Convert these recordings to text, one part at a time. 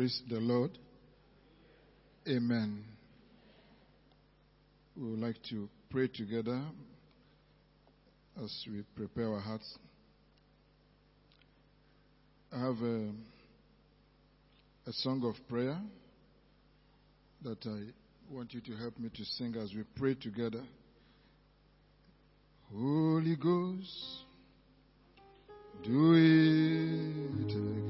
Praise the Lord. Amen. We would like to pray together as we prepare our hearts. I have a, a song of prayer that I want you to help me to sing as we pray together. Holy Ghost, do it again.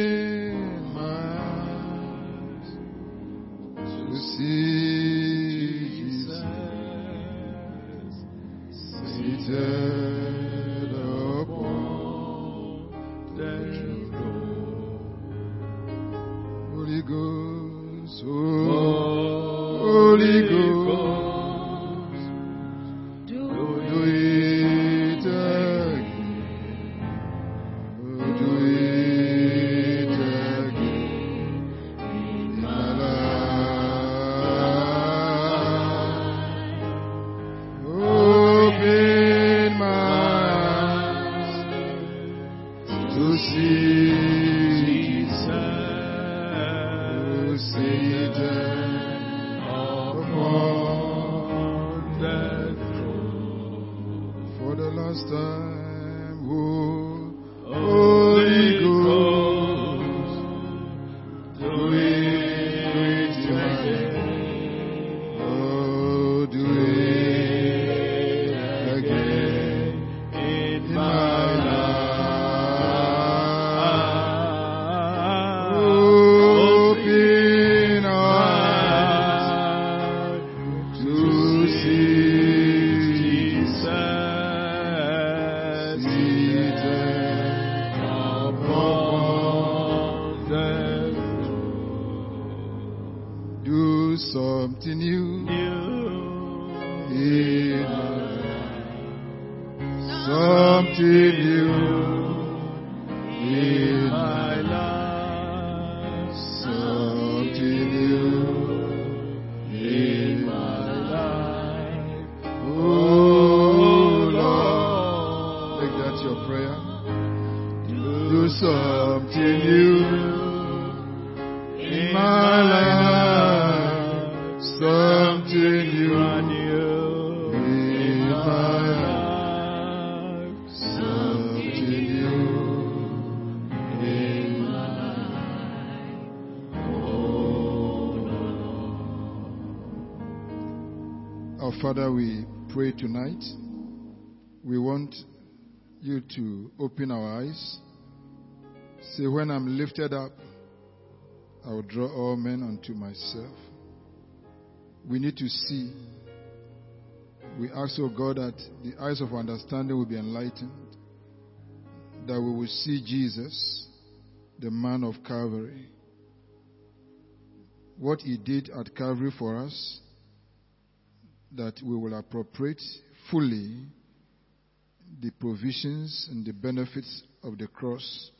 Father, we pray tonight. We want you to open our eyes. Say, when I'm lifted up, I will draw all men unto myself. We need to see. We ask, oh God, that the eyes of understanding will be enlightened, that we will see Jesus, the man of Calvary. What he did at Calvary for us, that we will appropriate fully the provisions and the benefits of the cross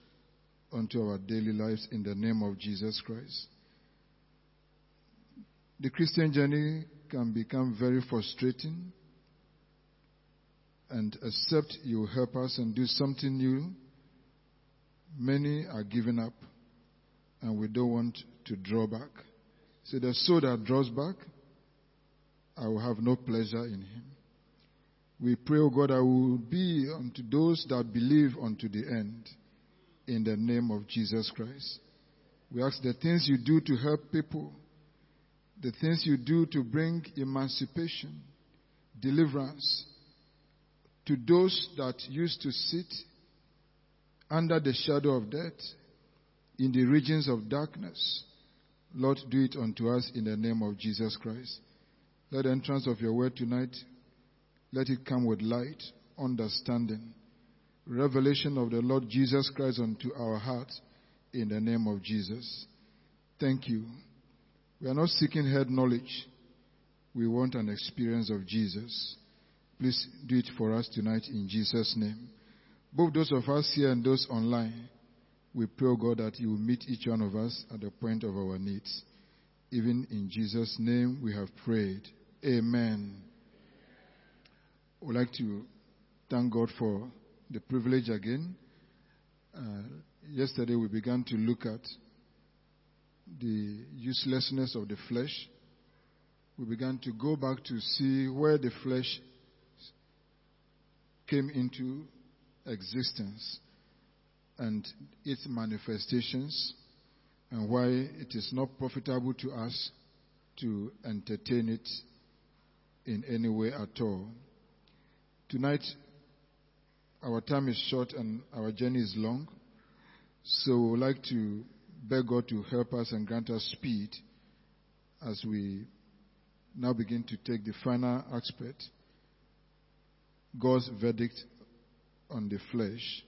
unto our daily lives in the name of Jesus Christ. The Christian journey can become very frustrating, and except you help us and do something new, many are giving up, and we don't want to draw back. So the soul that draws back, I will have no pleasure in him. We pray, O God, I will be unto those that believe unto the end in the name of Jesus Christ. We ask the things you do to help people, the things you do to bring emancipation, deliverance to those that used to sit under the shadow of death in the regions of darkness. Lord, do it unto us in the name of Jesus Christ. Let the entrance of your word tonight, let it come with light, understanding, revelation of the Lord Jesus Christ unto our hearts in the name of Jesus. Thank you. We are not seeking head knowledge. We want an experience of Jesus. Please do it for us tonight in Jesus' name. Both those of us here and those online, we pray, God, that you will meet each one of us at the point of our needs. Even in Jesus' name we have prayed. Amen. I would like to thank God for the privilege again. Uh, yesterday we began to look at the uselessness of the flesh. We began to go back to see where the flesh came into existence and its manifestations and why it is not profitable to us to entertain it in any way at all. Tonight, our time is short and our journey is long, so we would like to beg God to help us and grant us speed as we now begin to take the final aspect God's verdict on the flesh.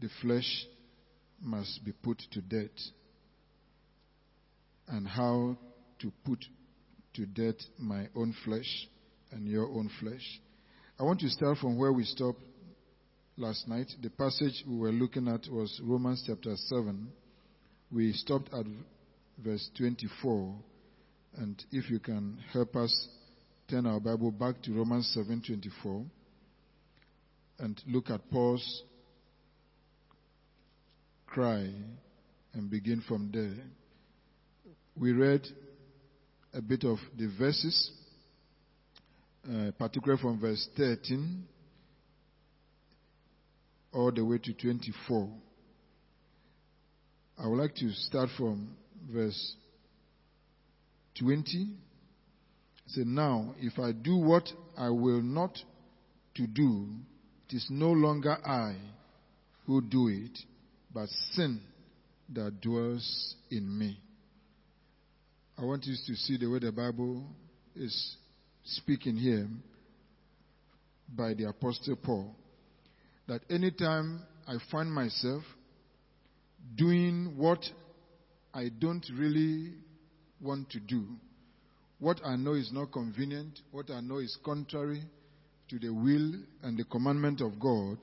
The flesh must be put to death. And how to put to death my own flesh and your own flesh. I want to start from where we stopped last night. The passage we were looking at was Romans chapter 7. We stopped at verse 24. And if you can help us turn our Bible back to Romans 7:24 and look at Paul's cry and begin from there. We read a bit of the verses, uh, particularly from verse 13 all the way to 24. I would like to start from verse 20. Say, now, if I do what I will not to do, it is no longer I who do it, but sin that dwells in me. I want you to see the way the Bible is speaking here by the Apostle Paul. That anytime I find myself doing what I don't really want to do, what I know is not convenient, what I know is contrary to the will and the commandment of God,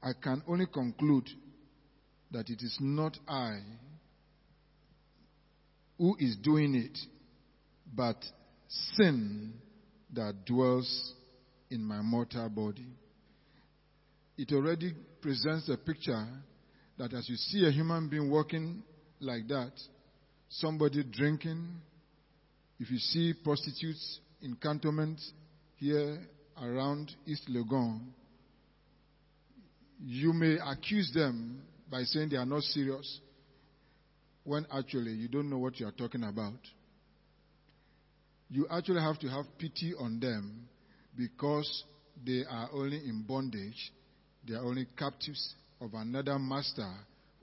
I can only conclude that it is not I who is doing it, but sin that dwells in my mortal body. It already presents a picture that as you see a human being walking like that, somebody drinking, if you see prostitutes in Cantonments here around East Legon, you may accuse them by saying they are not serious when actually you don't know what you are talking about. You actually have to have pity on them because they are only in bondage, they are only captives of another master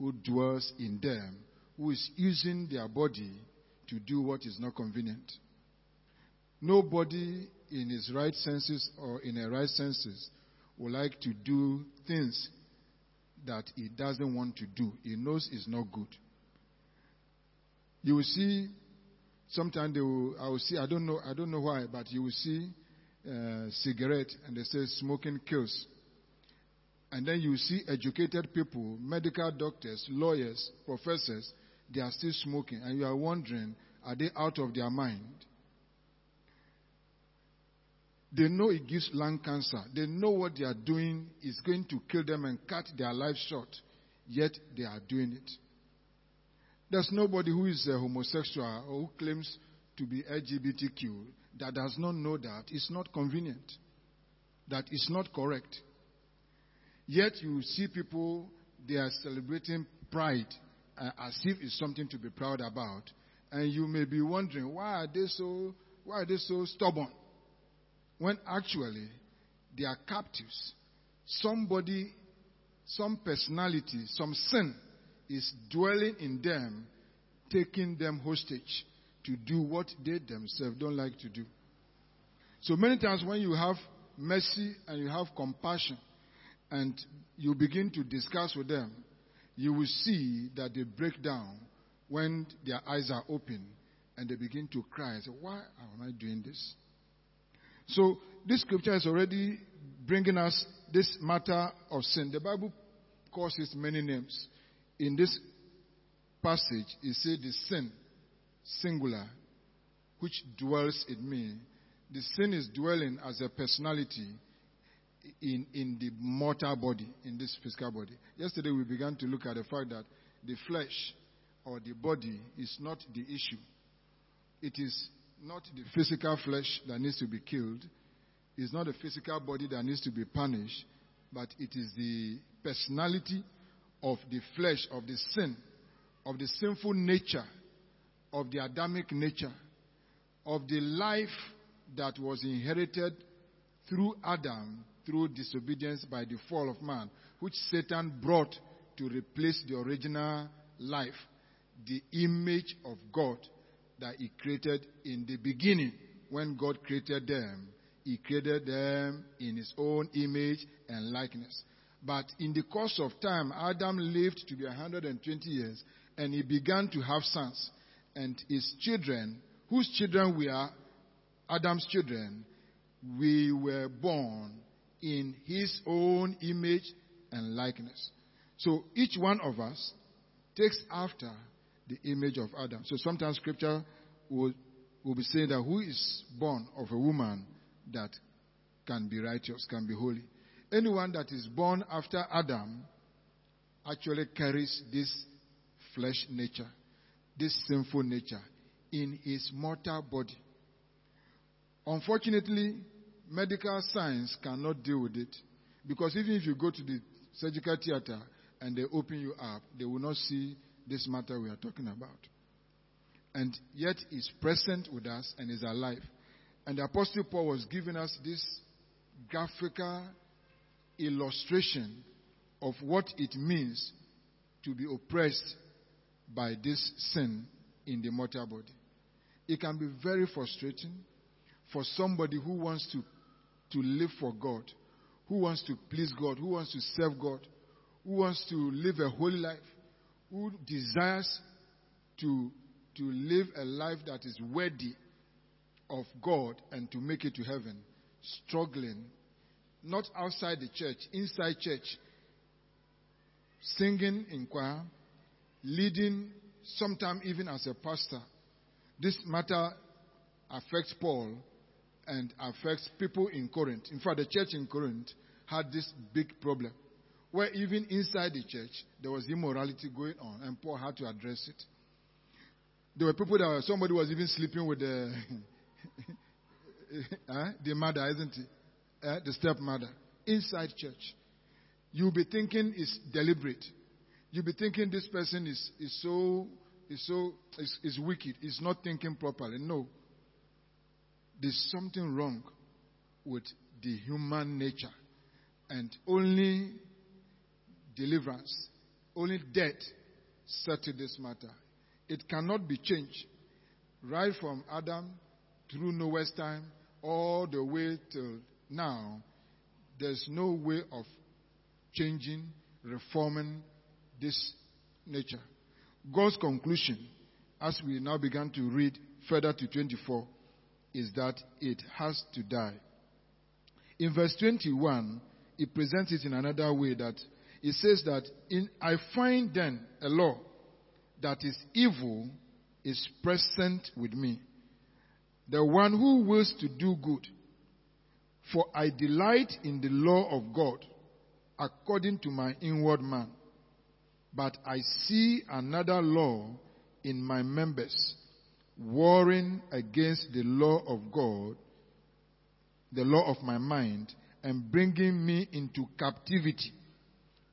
who dwells in them, who is using their body to do what is not convenient. Nobody in his right senses or in a right senses would like to do things that he doesn't want to do. He knows it's not good. You will see, sometimes they will, I will see, I don't know, I don't know why, but you will see uh, cigarette and they say smoking kills. And then you see educated people, medical doctors, lawyers, professors, they are still smoking. And you are wondering, are they out of their mind? They know it gives lung cancer. They know what they are doing is going to kill them and cut their life short. Yet they are doing it. There's nobody who is a homosexual or who claims to be LGBTQ that does not know that it's not convenient, that it's not correct. Yet you see people, they are celebrating pride uh, as if it's something to be proud about. And you may be wondering, why are they so, why are they so stubborn? when actually they are captives. Somebody, some personality, some sin is dwelling in them, taking them hostage to do what they themselves don't like to do. So many times when you have mercy and you have compassion and you begin to discuss with them, you will see that they break down when their eyes are open and they begin to cry and say, Why am I doing this? So this scripture is already bringing us this matter of sin. The Bible calls it many names. In this passage, he said the sin, singular, which dwells in me. The sin is dwelling as a personality in, in the mortal body, in this physical body. Yesterday we began to look at the fact that the flesh or the body is not the issue. It is not the physical flesh that needs to be killed. It's not the physical body that needs to be punished, but it is the personality of the flesh, of the sin, of the sinful nature, of the Adamic nature, of the life that was inherited through Adam, through disobedience by the fall of man, which Satan brought to replace the original life, the image of God that he created in the beginning. When God created them, he created them in his own image and likeness. But in the course of time, Adam lived to be 120 years and he began to have sons. And his children, whose children we are, Adam's children, we were born in his own image and likeness. So each one of us takes after the image of Adam. So sometimes scripture will, will be saying that who is born of a woman that can be righteous, can be holy. Anyone that is born after Adam actually carries this flesh nature, this sinful nature in his mortal body. Unfortunately, medical science cannot deal with it because even if you go to the surgical theater and they open you up, they will not see this matter we are talking about. And yet is present with us and is alive. And the Apostle Paul was giving us this graphical illustration of what it means to be oppressed by this sin in the mortal body. It can be very frustrating for somebody who wants to, to live for God, who wants to please God, who wants to serve God, who wants to live a holy life, who desires to, to live a life that is worthy of God and to make it to heaven, struggling, not outside the church, inside church, singing in choir, leading, sometimes even as a pastor. This matter affects Paul and affects people in Corinth. In fact, the church in Corinth had this big problem where even inside the church there was immorality going on, and Paul had to address it. There were people that were, somebody was even sleeping with the the mother, isn't it? Uh, the stepmother inside church. You'll be thinking it's deliberate. You'll be thinking this person is, is so is so is, is wicked. Is not thinking properly. No. There's something wrong with the human nature, and only deliverance, only death settle this matter. It cannot be changed. Right from Adam through Noah's time all the way till now, there's no way of changing, reforming this nature. God's conclusion, as we now begin to read further to 24, is that it has to die. In verse 21, it presents it in another way that it says that in, I find then a law that is evil is present with me. The one who wills to do good. For I delight in the law of God according to my inward man. But I see another law in my members, warring against the law of God, the law of my mind, and bringing me into captivity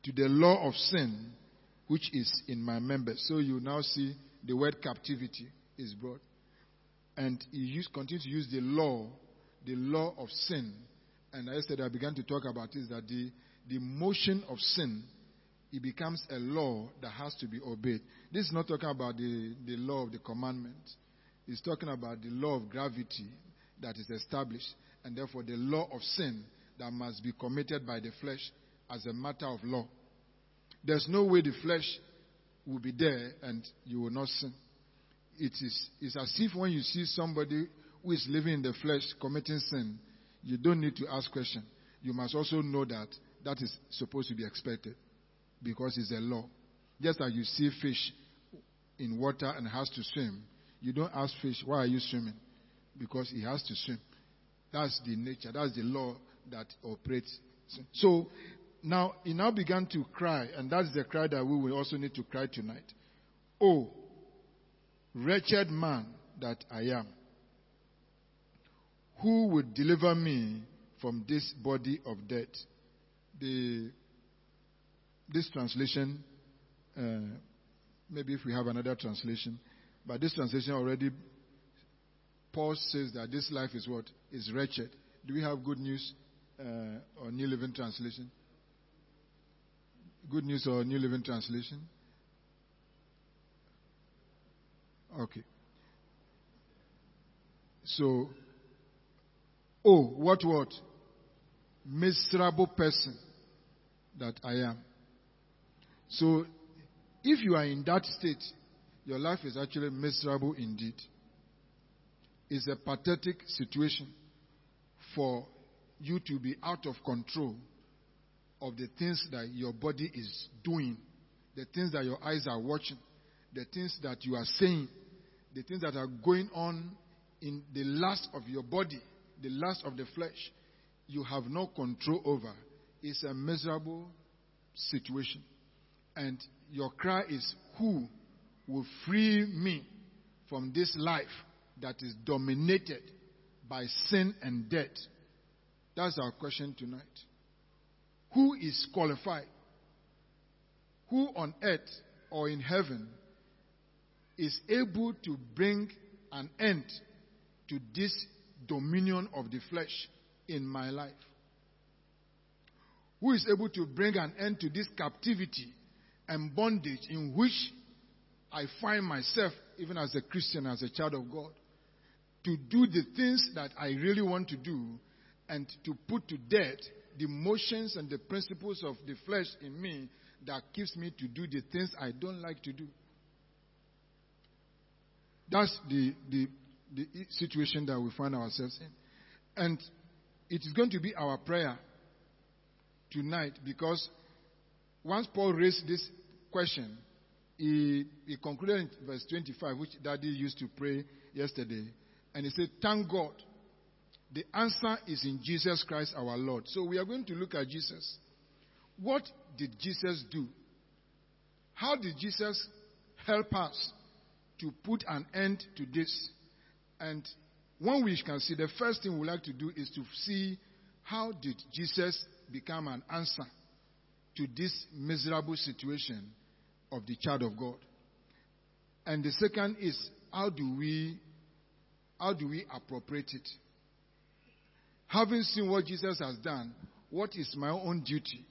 to the law of sin which is in my members. So you now see the word captivity is brought. And he used, continues to use the law, the law of sin. And yesterday I began to talk about this that the, the motion of sin, it becomes a law that has to be obeyed. This is not talking about the, the law of the commandment. It's talking about the law of gravity that is established, and therefore the law of sin that must be committed by the flesh as a matter of law. There's no way the flesh will be there and you will not sin. It is it's as if when you see somebody who is living in the flesh committing sin, you don't need to ask question. You must also know that that is supposed to be expected because it's a law. Just as you see fish in water and has to swim, you don't ask fish, why are you swimming? Because he has to swim. That's the nature, that's the law that operates. So now he now began to cry, and that's the cry that we will also need to cry tonight. Oh, wretched man that I am. Who would deliver me from this body of death? The, this translation, uh, maybe if we have another translation, but this translation already, Paul says that this life is what? Is wretched. Do we have good news uh, or New Living Translation? Good news or New Living Translation? Okay. So, oh, what, what? Miserable person that I am. So, if you are in that state, your life is actually miserable indeed. It's a pathetic situation for you to be out of control of the things that your body is doing, the things that your eyes are watching, the things that you are saying, the things that are going on in the lust of your body, the lust of the flesh, you have no control over. It's a miserable situation. And your cry is, Who will free me from this life that is dominated by sin and death? That's our question tonight. Who is qualified? Who on earth or in heaven is able to bring an end to this dominion of the flesh in my life? Who is able to bring an end to this captivity and bondage in which I find myself, even as a Christian, as a child of God, to do the things that I really want to do and to put to death the motions and the principles of the flesh in me that keeps me to do the things I don't like to do. That's the, the, the situation that we find ourselves in. And it is going to be our prayer tonight because once Paul raised this question, he, he concluded in verse 25, which Daddy used to pray yesterday, and he said, Thank God. The answer is in Jesus Christ our Lord. So we are going to look at Jesus. What did Jesus do? How did Jesus help us to put an end to this? And one we can see, the first thing we like to do is to see how did Jesus become an answer to this miserable situation of the child of God. And the second is how do we how do we appropriate it? Having seen what Jesus has done, what is my own duty?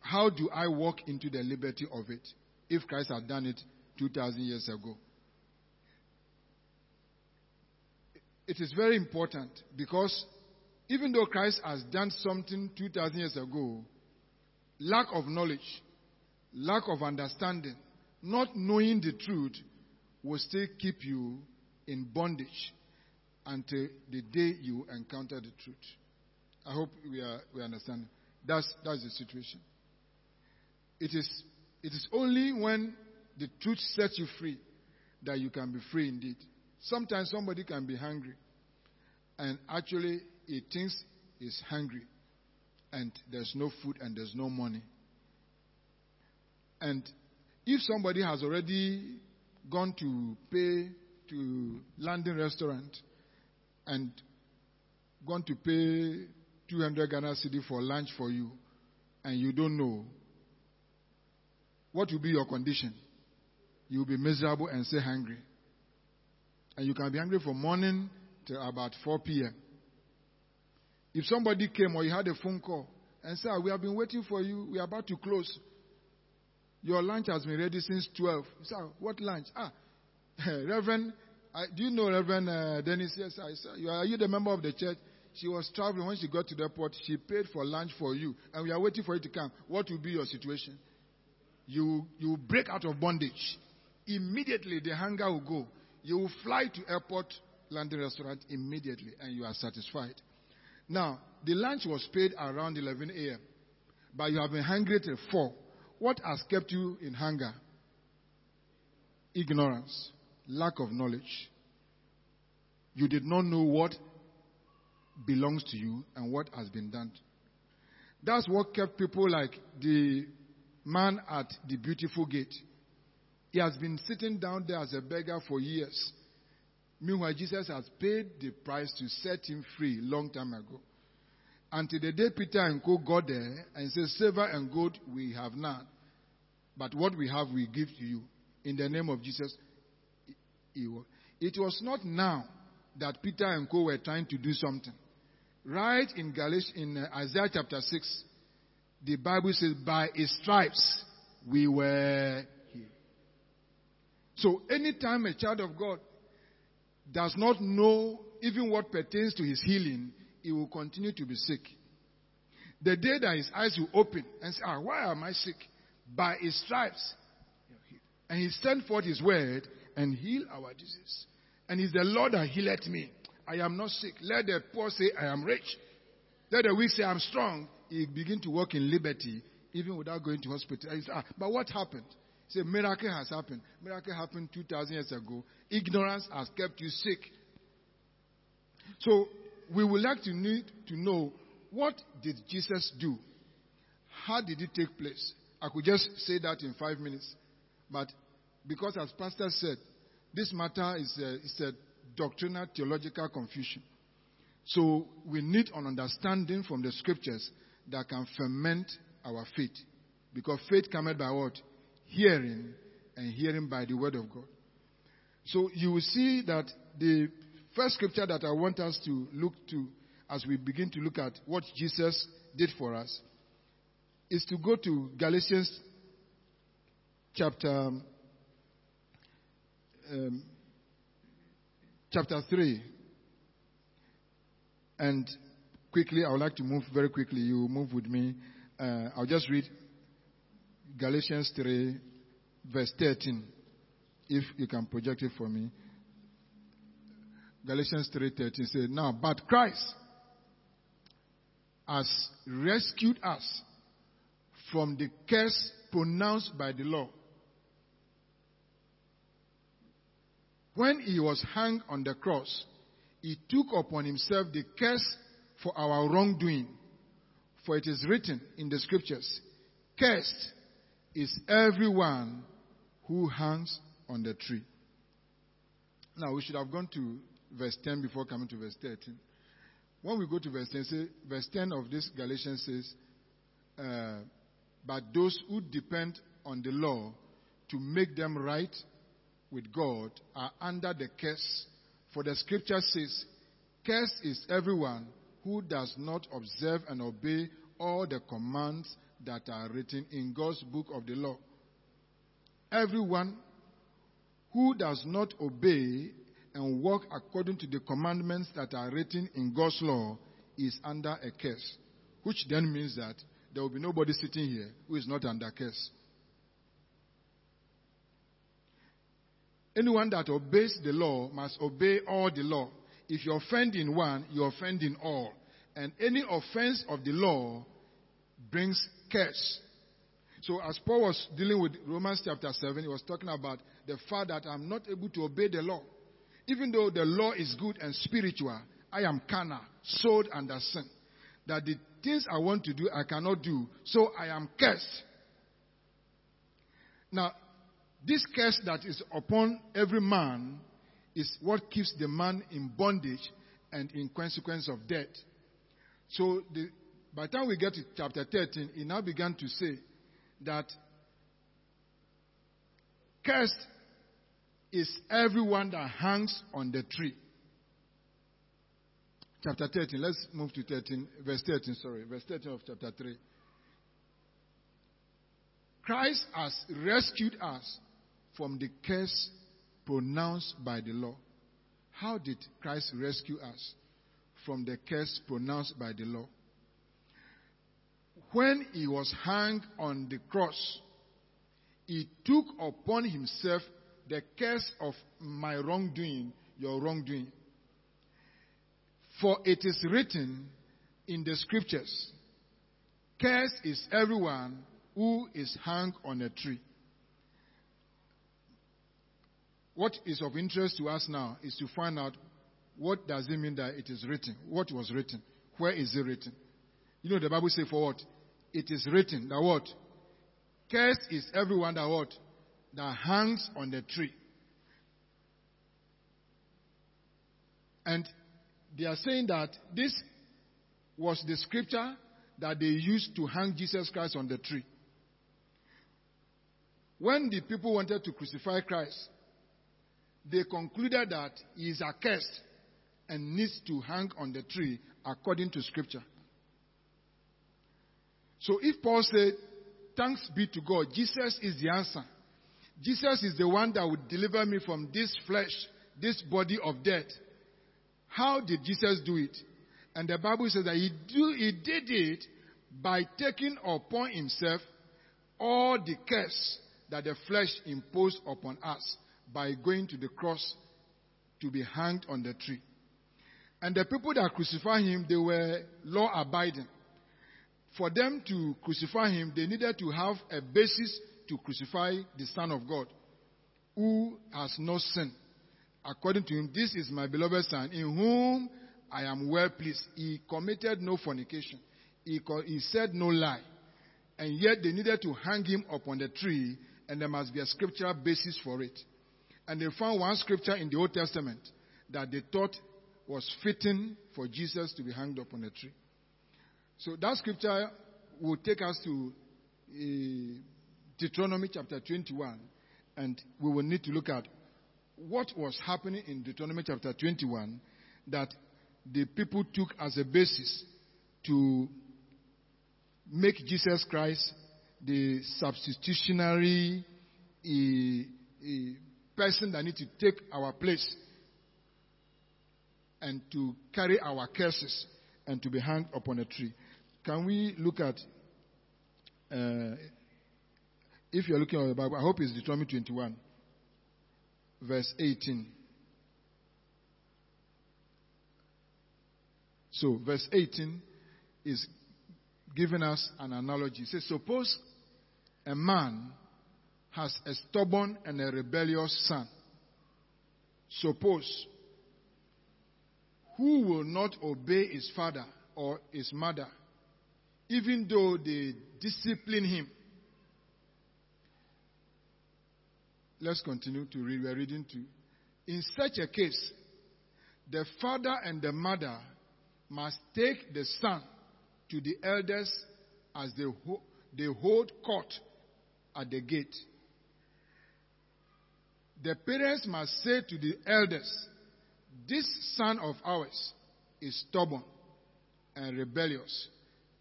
How do I walk into the liberty of it if Christ had done it 2,000 years ago? It is very important because even though Christ has done something 2,000 years ago, lack of knowledge, lack of understanding, not knowing the truth will still keep you in bondage until the day you encounter the truth. I hope we are we understand. That's that's the situation. It is it is only when the truth sets you free that you can be free indeed. Sometimes somebody can be hungry and actually he thinks he's hungry and there's no food and there's no money. And if somebody has already gone to pay to London restaurant and gone to pay 200 Ghana cedi for lunch for you and you don't know, what will be your condition? You will be miserable and say hungry. And you can be hungry from morning till about 4 p.m. If somebody came or you had a phone call and said, We have been waiting for you, we are about to close. Your lunch has been ready since 12. Sir, what lunch? Ah, Reverend, I, do you know Reverend uh, Dennis? Yes, I said, are you the member of the church? She was traveling. When she got to the airport, she paid for lunch for you, and we are waiting for you to come. What will be your situation? You, you break out of bondage. Immediately, the hunger will go. You will fly to airport, London restaurant immediately, and you are satisfied. Now, the lunch was paid around 11 a.m., but you have been hungry till 4. What has kept you in hunger? ignorance, lack of knowledge. You did not know what belongs to you and what has been done. That's what kept people like the man at the beautiful gate. He has been sitting down there as a beggar for years. Meanwhile, Jesus has paid the price to set him free long time ago. Until the day Peter and Co got there and said, Silver and gold we have none, but what we have we give to you. In the name of Jesus. It was not now that Peter and Co were trying to do something. Right in in uh, Isaiah chapter 6, the Bible says, By his stripes we were. So anytime a child of God does not know even what pertains to his healing, he will continue to be sick. The day that his eyes will open and say, ah, why am I sick? By his stripes. And he sent forth his word and heal our disease. And he's the Lord that healeth me. I am not sick. Let the poor say, I am rich. Let the weak say, I'm strong. He begin to walk in liberty even without going to hospital. Ah, but what happened? Say, miracle has happened. Miracle happened 2,000 years ago. Ignorance has kept you sick. So we would like to need to know what did Jesus do? How did it take place? I could just say that in five minutes. But because as Pastor said, this matter is a, is a doctrinal theological confusion. So we need an understanding from the scriptures that can ferment our faith. Because faith comes by what? Hearing, and hearing by the word of God. So you will see that the first scripture that I want us to look to as we begin to look at what Jesus did for us is to go to Galatians chapter um, chapter 3 and quickly I would like to move very quickly. You move with me. Uh, I'll just read Galatians 3 verse 13 if you can project it for me Galatians 3:13 says now but Christ has rescued us from the curse pronounced by the law. When he was hung on the cross, he took upon himself the curse for our wrongdoing. For it is written in the scriptures, Cursed is everyone who hangs on the tree. Now we should have gone to verse 10 before coming to verse 13. When we go to verse 10, say, verse 10 of this Galatians says, uh, But those who depend on the law to make them right with God are under the curse. For the scripture says, Cursed is everyone who does not observe and obey all the commands that are written in God's book of the law. Everyone who does not obey and walk according to the commandments that are written in God's law is under a curse. Which then means that there will be nobody sitting here who is not under curse. Anyone that obeys the law must obey all the law. If you offend in one, you offend in all. And any offense of the law brings curse. So as Paul was dealing with Romans chapter 7, he was talking about the fact that I'm not able to obey the law. Even though the law is good and spiritual, I am carnal, sold under sin. That the things I want to do, I cannot do. So I am cursed. Now, this curse that is upon every man is what keeps the man in bondage and in consequence of death. So the, by the time we get to chapter 13, he now began to say that cursed is everyone that hangs on the tree. Chapter 13, let's move to 13, verse 13, sorry, verse 13 of chapter 3. Christ has rescued us from the curse pronounced by the law. How did Christ rescue us from the curse pronounced by the law? When he was hung on the cross, he took upon himself the curse of my wrongdoing, your wrongdoing. For it is written in the scriptures, Cursed is everyone who is hung on a tree. what is of interest to us now is to find out what does it mean that it is written? What was written? Where is it written? You know the Bible says for what? It is written that what? Cursed is everyone that what? That hangs on the tree. And they are saying that this was the scripture that they used to hang Jesus Christ on the tree. When the people wanted to crucify Christ, they concluded that he is accursed and needs to hang on the tree according to scripture. So if Paul said, Thanks be to God, Jesus is the answer. Jesus is the one that would deliver me from this flesh, this body of death. How did Jesus do it? And the Bible says that he, do, he did it by taking upon himself all the curse that the flesh imposed upon us by going to the cross to be hanged on the tree. And the people that crucified him, they were law abiding. For them to crucify him, they needed to have a basis to crucify the Son of God, who has no sin. According to him, this is my beloved Son, in whom I am well pleased. He committed no fornication. He, he said no lie. And yet they needed to hang him upon the tree, and there must be a scriptural basis for it. And they found one scripture in the Old Testament that they thought was fitting for Jesus to be hanged upon a tree. So that scripture will take us to uh, Deuteronomy chapter 21, and we will need to look at what was happening in Deuteronomy chapter 21 that the people took as a basis to make Jesus Christ the substitutionary uh, uh, person that needs to take our place and to carry our curses and to be hung upon a tree. Can we look at, uh, if you're looking at the Bible, I hope it's Deuteronomy 21, verse 18. So, verse 18 is giving us an analogy. It says, Suppose a man has a stubborn and a rebellious son. Suppose who will not obey his father or his mother, even though they discipline him. Let's continue to read. We're reading to. In such a case, the father and the mother must take the son to the elders as they, ho- they hold court at the gate. The parents must say to the elders, This son of ours is stubborn and rebellious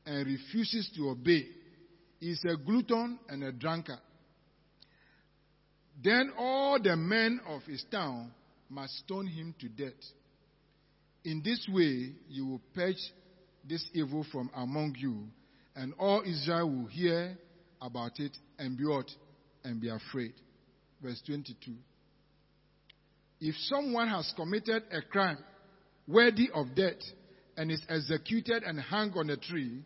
and refuses to obey. Is a glutton and a drunkard. Then all the men of his town must stone him to death. In this way, you will purge this evil from among you, and all Israel will hear about it and be what? And be afraid. Verse 22. If someone has committed a crime worthy of death and is executed and hung on a tree,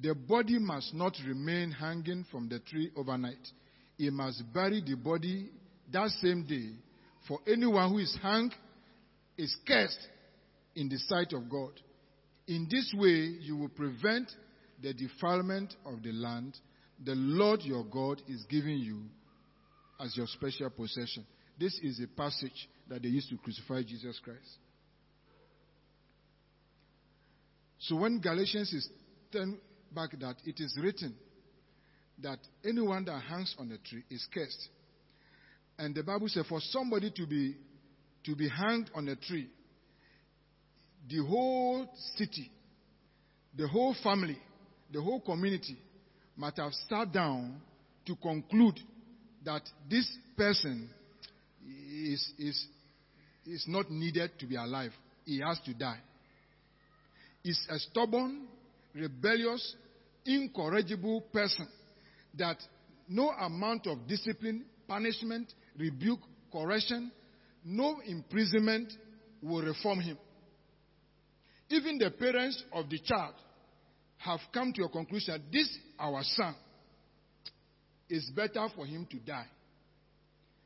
the body must not remain hanging from the tree overnight. He must bury the body that same day. For anyone who is hung is cursed in the sight of God. In this way, you will prevent the defilement of the land the Lord your God is giving you as your special possession. This is a passage that they used to crucify Jesus Christ. So when Galatians is turned back that it is written that anyone that hangs on a tree is cursed. And the Bible says for somebody to be to be hanged on a tree, the whole city, the whole family, the whole community might have sat down to conclude that this person is, is, is not needed to be alive. He has to die. He's a stubborn, rebellious, incorrigible person that no amount of discipline, punishment, rebuke, correction, no imprisonment will reform him. Even the parents of the child have come to a conclusion that this, our son, is better for him to die.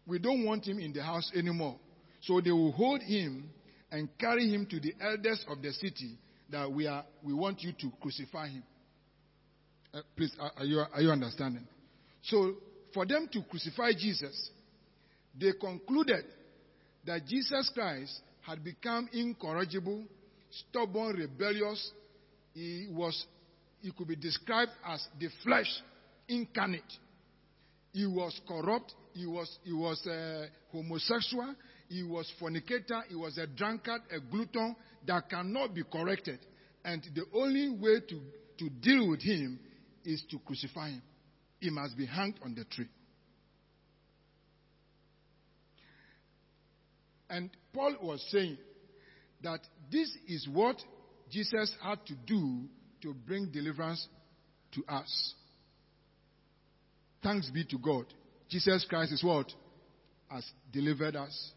we don't want him in the house anymore. So they will hold him and carry him to the elders of the city that we are we want you to crucify him. Uh, please, are you, are you understanding? So, for them to crucify Jesus, they concluded that Jesus Christ had become incorrigible, stubborn, rebellious. He was, he could be described as the flesh incarnate. He was corrupt. He was, he was a homosexual. He was fornicator. He was a drunkard, a glutton that cannot be corrected. And the only way to, to deal with him is to crucify him. He must be hanged on the tree. And Paul was saying that this is what Jesus had to do to bring deliverance to us. Thanks be to God. Jesus Christ is what? Has delivered us.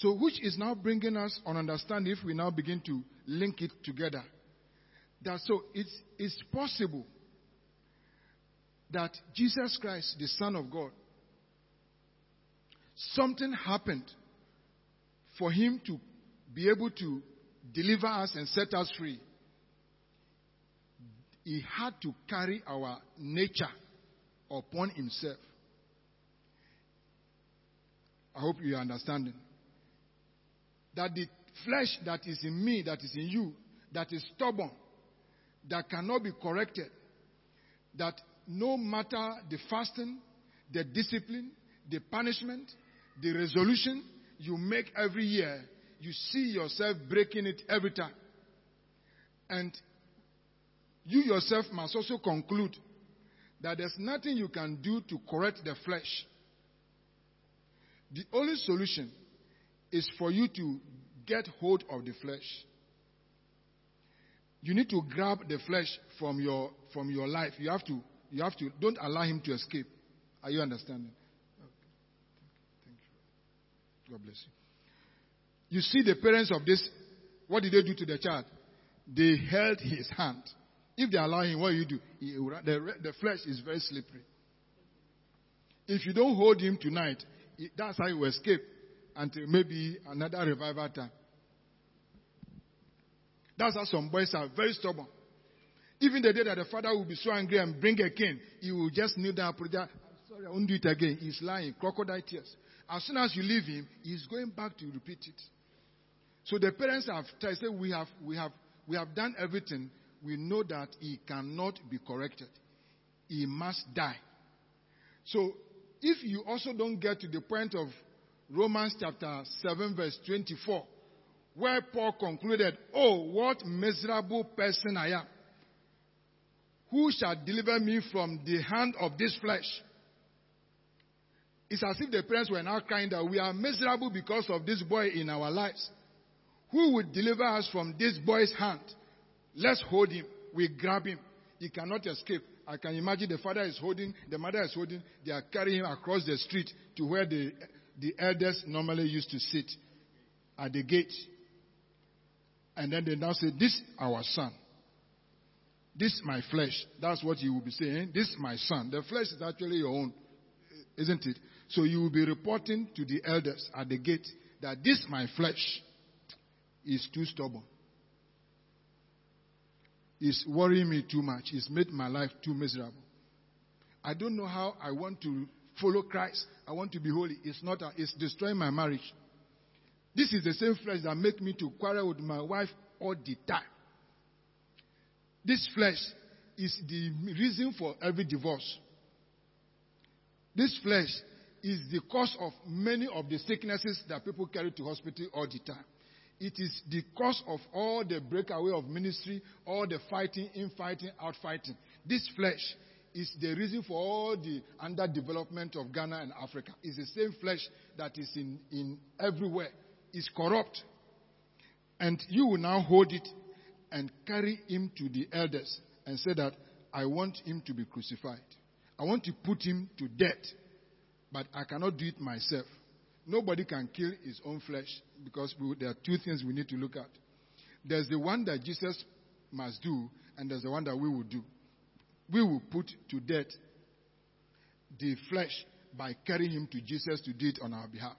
So, which is now bringing us on understanding if we now begin to link it together. That so it's, it's possible that Jesus Christ, the Son of God, something happened for him to be able to deliver us and set us free. He had to carry our nature upon himself. I hope you are understanding. That the flesh that is in me, that is in you, that is stubborn, that cannot be corrected, that no matter the fasting, the discipline, the punishment, the resolution you make every year, you see yourself breaking it every time. And you yourself must also conclude that there's nothing you can do to correct the flesh. The only solution is for you to get hold of the flesh. You need to grab the flesh from your from your life. You have to you have to don't allow him to escape. Are you understanding? Okay. Thank you. God bless you. You see the parents of this, what did they do to the child? They held his hand. If they allow him, what you do? He, the, the flesh is very slippery. If you don't hold him tonight, that's how he will escape until maybe another revival time. That's how some boys are very stubborn. Even the day that the father will be so angry and bring a cane, he will just kneel down, put I'm sorry, I won't do it again. He's lying, crocodile tears. As soon as you leave him, he's going back to repeat it. So the parents have tried, say, we have, we have, we have done everything. We know that he cannot be corrected. He must die. So if you also don't get to the point of Romans chapter 7 verse 24, where Paul concluded, Oh, what miserable person I am. Who shall deliver me from the hand of this flesh? It's as if the parents were now crying that we are miserable because of this boy in our lives. Who would deliver us from this boy's hand? Let's hold him. We grab him. He cannot escape. I can imagine the father is holding, the mother is holding, they are carrying him across the street to where the, the elders normally used to sit at the gate. And then they now say, This our son. This my flesh. That's what you will be saying. Eh? This my son. The flesh is actually your own, isn't it? So you will be reporting to the elders at the gate that this my flesh is too stubborn. It's worrying me too much. It's made my life too miserable. I don't know how I want to follow Christ. I want to be holy. It's not. A, it's destroying my marriage. This is the same flesh that make me to quarrel with my wife all the time. This flesh is the reason for every divorce. This flesh is the cause of many of the sicknesses that people carry to hospital all the time. It is the cause of all the breakaway of ministry, all the fighting, infighting, outfighting. This flesh is the reason for all the underdevelopment of Ghana and Africa. It's the same flesh that is in, in everywhere. It's corrupt. And you will now hold it and carry him to the elders and say that I want him to be crucified. I want to put him to death, but I cannot do it myself. Nobody can kill his own flesh because we, there are two things we need to look at. There's the one that Jesus must do, and there's the one that we will do. We will put to death the flesh by carrying him to Jesus to do it on our behalf.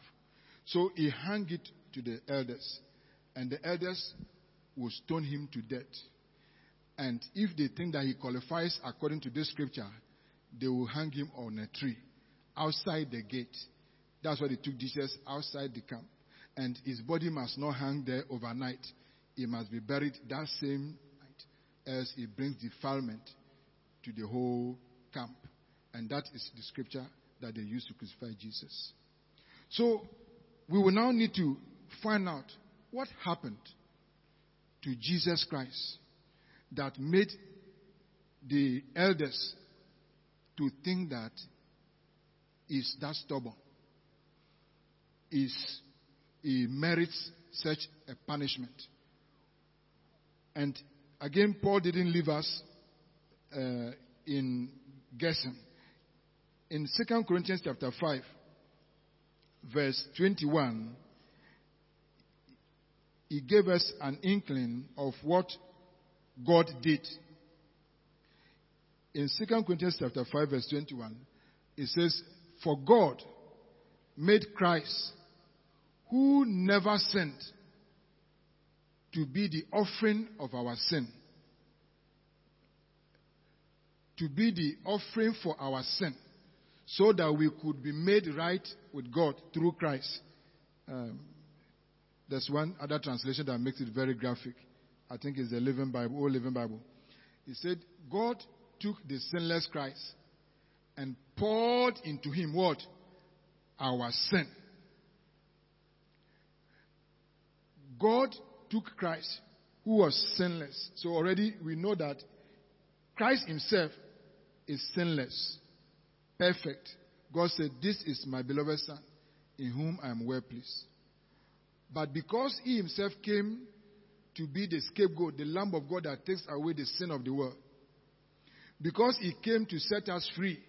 So he hung it to the elders, and the elders will stone him to death. And if they think that he qualifies according to this scripture, they will hang him on a tree outside the gate. That's why they took Jesus outside the camp. And his body must not hang there overnight. He must be buried that same night, as it brings defilement to the whole camp. And that is the scripture that they used to crucify Jesus. So we will now need to find out what happened to Jesus Christ that made the elders to think that is that stubborn is he merits such a punishment. And again, Paul didn't leave us uh, in guessing. In 2 Corinthians chapter 5, verse 21, he gave us an inkling of what God did. In 2 Corinthians chapter 5, verse 21, it says, For God made Christ, who never sinned, to be the offering of our sin. To be the offering for our sin, so that we could be made right with God through Christ. Um, there's one other translation that makes it very graphic. I think it's the Living Bible, Old Living Bible. He said, God took the sinless Christ and poured into him what? Our sin. God took Christ, who was sinless. So already we know that Christ himself is sinless, perfect. God said, This is my beloved Son, in whom I am well pleased. But because he himself came to be the scapegoat, the Lamb of God that takes away the sin of the world, because he came to set us free,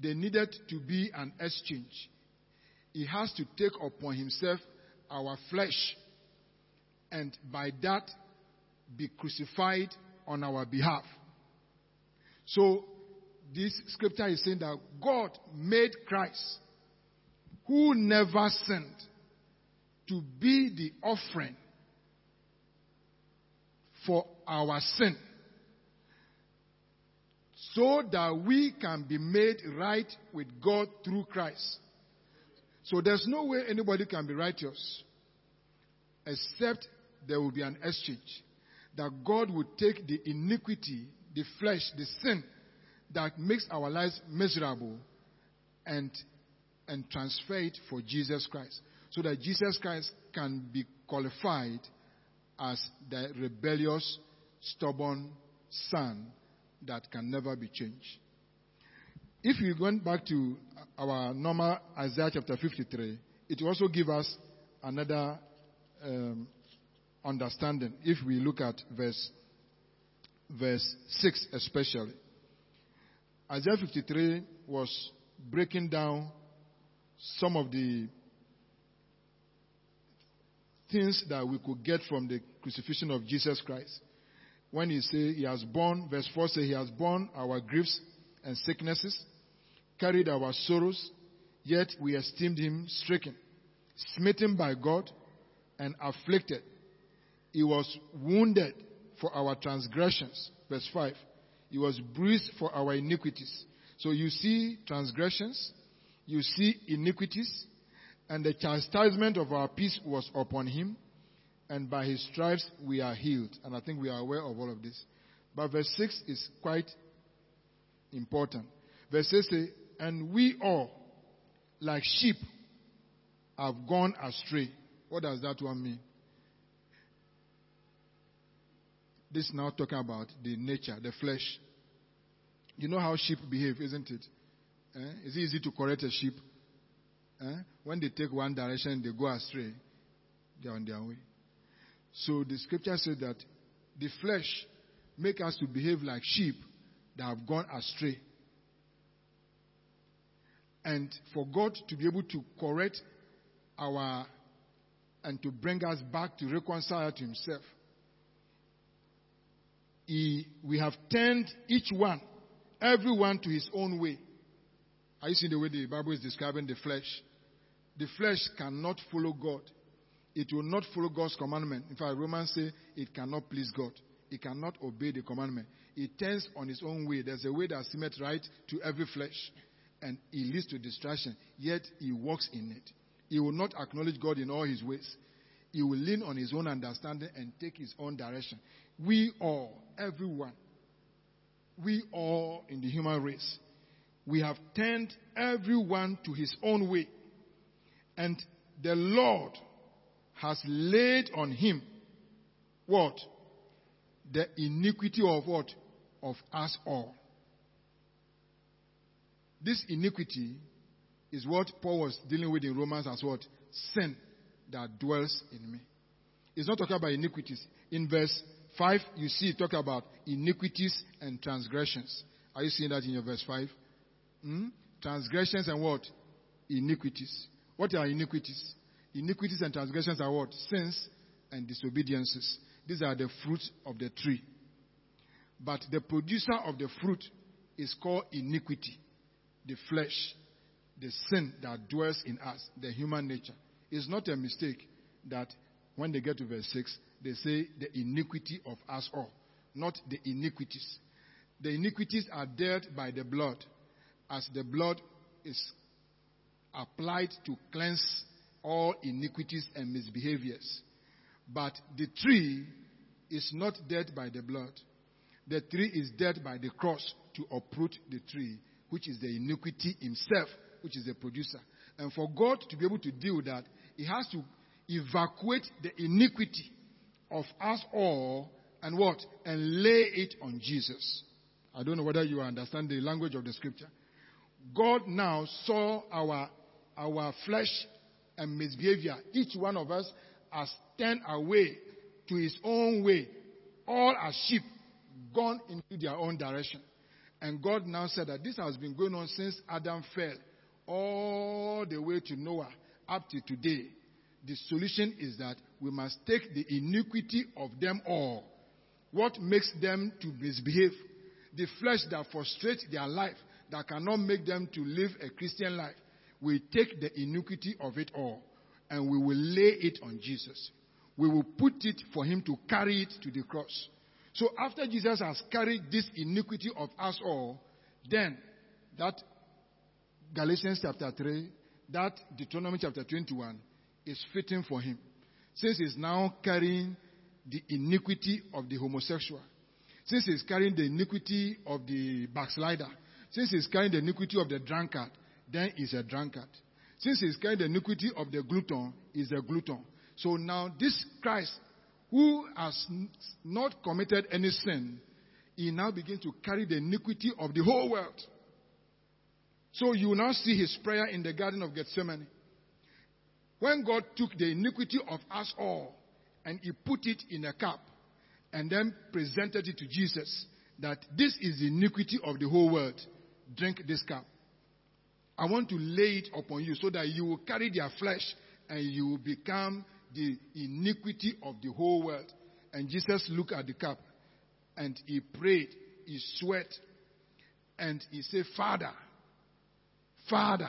there needed to be an exchange. He has to take upon himself our flesh and by that be crucified on our behalf. So, this scripture is saying that God made Christ, who never sinned, to be the offering for our sin, so that we can be made right with God through Christ. So, there's no way anybody can be righteous except there will be an exchange. That God would take the iniquity, the flesh, the sin that makes our lives miserable and, and transfer it for Jesus Christ. So that Jesus Christ can be qualified as the rebellious, stubborn son that can never be changed. If we went back to our normal Isaiah chapter 53, it also gives us another um, understanding if we look at verse verse 6 especially. Isaiah 53 was breaking down some of the things that we could get from the crucifixion of Jesus Christ. When he say he has borne, verse 4 say he has borne our griefs and sicknesses, carried our sorrows, yet we esteemed him stricken, smitten by God, and afflicted. He was wounded for our transgressions. Verse 5. He was bruised for our iniquities. So you see transgressions, you see iniquities, and the chastisement of our peace was upon him, and by his stripes we are healed. And I think we are aware of all of this. But verse 6 is quite important. Verse 6 says, And we all, like sheep, have gone astray. What does that one mean? This is now talking about the nature, the flesh. You know how sheep behave, isn't it? Eh? Is it easy to correct a sheep? Eh? When they take one direction, they go astray. They are on their way. So the scripture says that the flesh make us to behave like sheep that have gone astray. And for God to be able to correct our and to bring us back to reconcile to Himself, he, we have turned each one, everyone to his own way. Are you seeing the way the Bible is describing the flesh? The flesh cannot follow God. It will not follow God's commandment. In fact, Romans say it cannot please God. It cannot obey the commandment. It turns on its own way. There's a way that seemeth right to every flesh, and it leads to distraction. Yet he walks in it. He will not acknowledge God in all his ways. He will lean on his own understanding and take his own direction. We all, everyone, we all in the human race, we have turned everyone to his own way. And the Lord has laid on him what? The iniquity of what? Of us all. This iniquity is what Paul was dealing with in Romans as what? Sin that dwells in me. It's not talking about iniquities. In verse 5, you see it talk about iniquities and transgressions. Are you seeing that in your verse 5? Hmm? Transgressions and what? Iniquities. What are iniquities? Iniquities and transgressions are what? Sins and disobediences. These are the fruits of the tree. But the producer of the fruit is called iniquity, the flesh, the sin that dwells in us, the human nature. It's not a mistake that when they get to verse 6, they say the iniquity of us all, not the iniquities. The iniquities are dealt by the blood, as the blood is applied to cleanse all iniquities and misbehaviors. But the tree is not dead by the blood. The tree is dead by the cross to uproot the tree, which is the iniquity himself, which is the producer. And for God to be able to deal with that, He has to evacuate the iniquity of us all and what? And lay it on Jesus. I don't know whether you understand the language of the scripture. God now saw our, our flesh and misbehavior. Each one of us has turned away to his own way. All are sheep gone into their own direction. And God now said that this has been going on since Adam fell, all the way to Noah, up to today. The solution is that we must take the iniquity of them all. What makes them to misbehave? The flesh that frustrates their life, that cannot make them to live a Christian life. We take the iniquity of it all and we will lay it on Jesus. We will put it for him to carry it to the cross. So after Jesus has carried this iniquity of us all, then that Galatians chapter 3, that Deuteronomy chapter 21 is fitting for him. Since he's now carrying the iniquity of the homosexual, since he's carrying the iniquity of the backslider, since he's carrying the iniquity of the drunkard, then he's a drunkard. Since he's carrying the iniquity of the glutton, he's a glutton. So now this Christ, who has not committed any sin, he now begins to carry the iniquity of the whole world. So you now see his prayer in the Garden of Gethsemane. When God took the iniquity of us all and he put it in a cup and then presented it to Jesus, that this is the iniquity of the whole world. Drink this cup. I want to lay it upon you so that you will carry their flesh and you will become the iniquity of the whole world. And Jesus looked at the cup and he prayed, he sweat, and he said, Father, Father,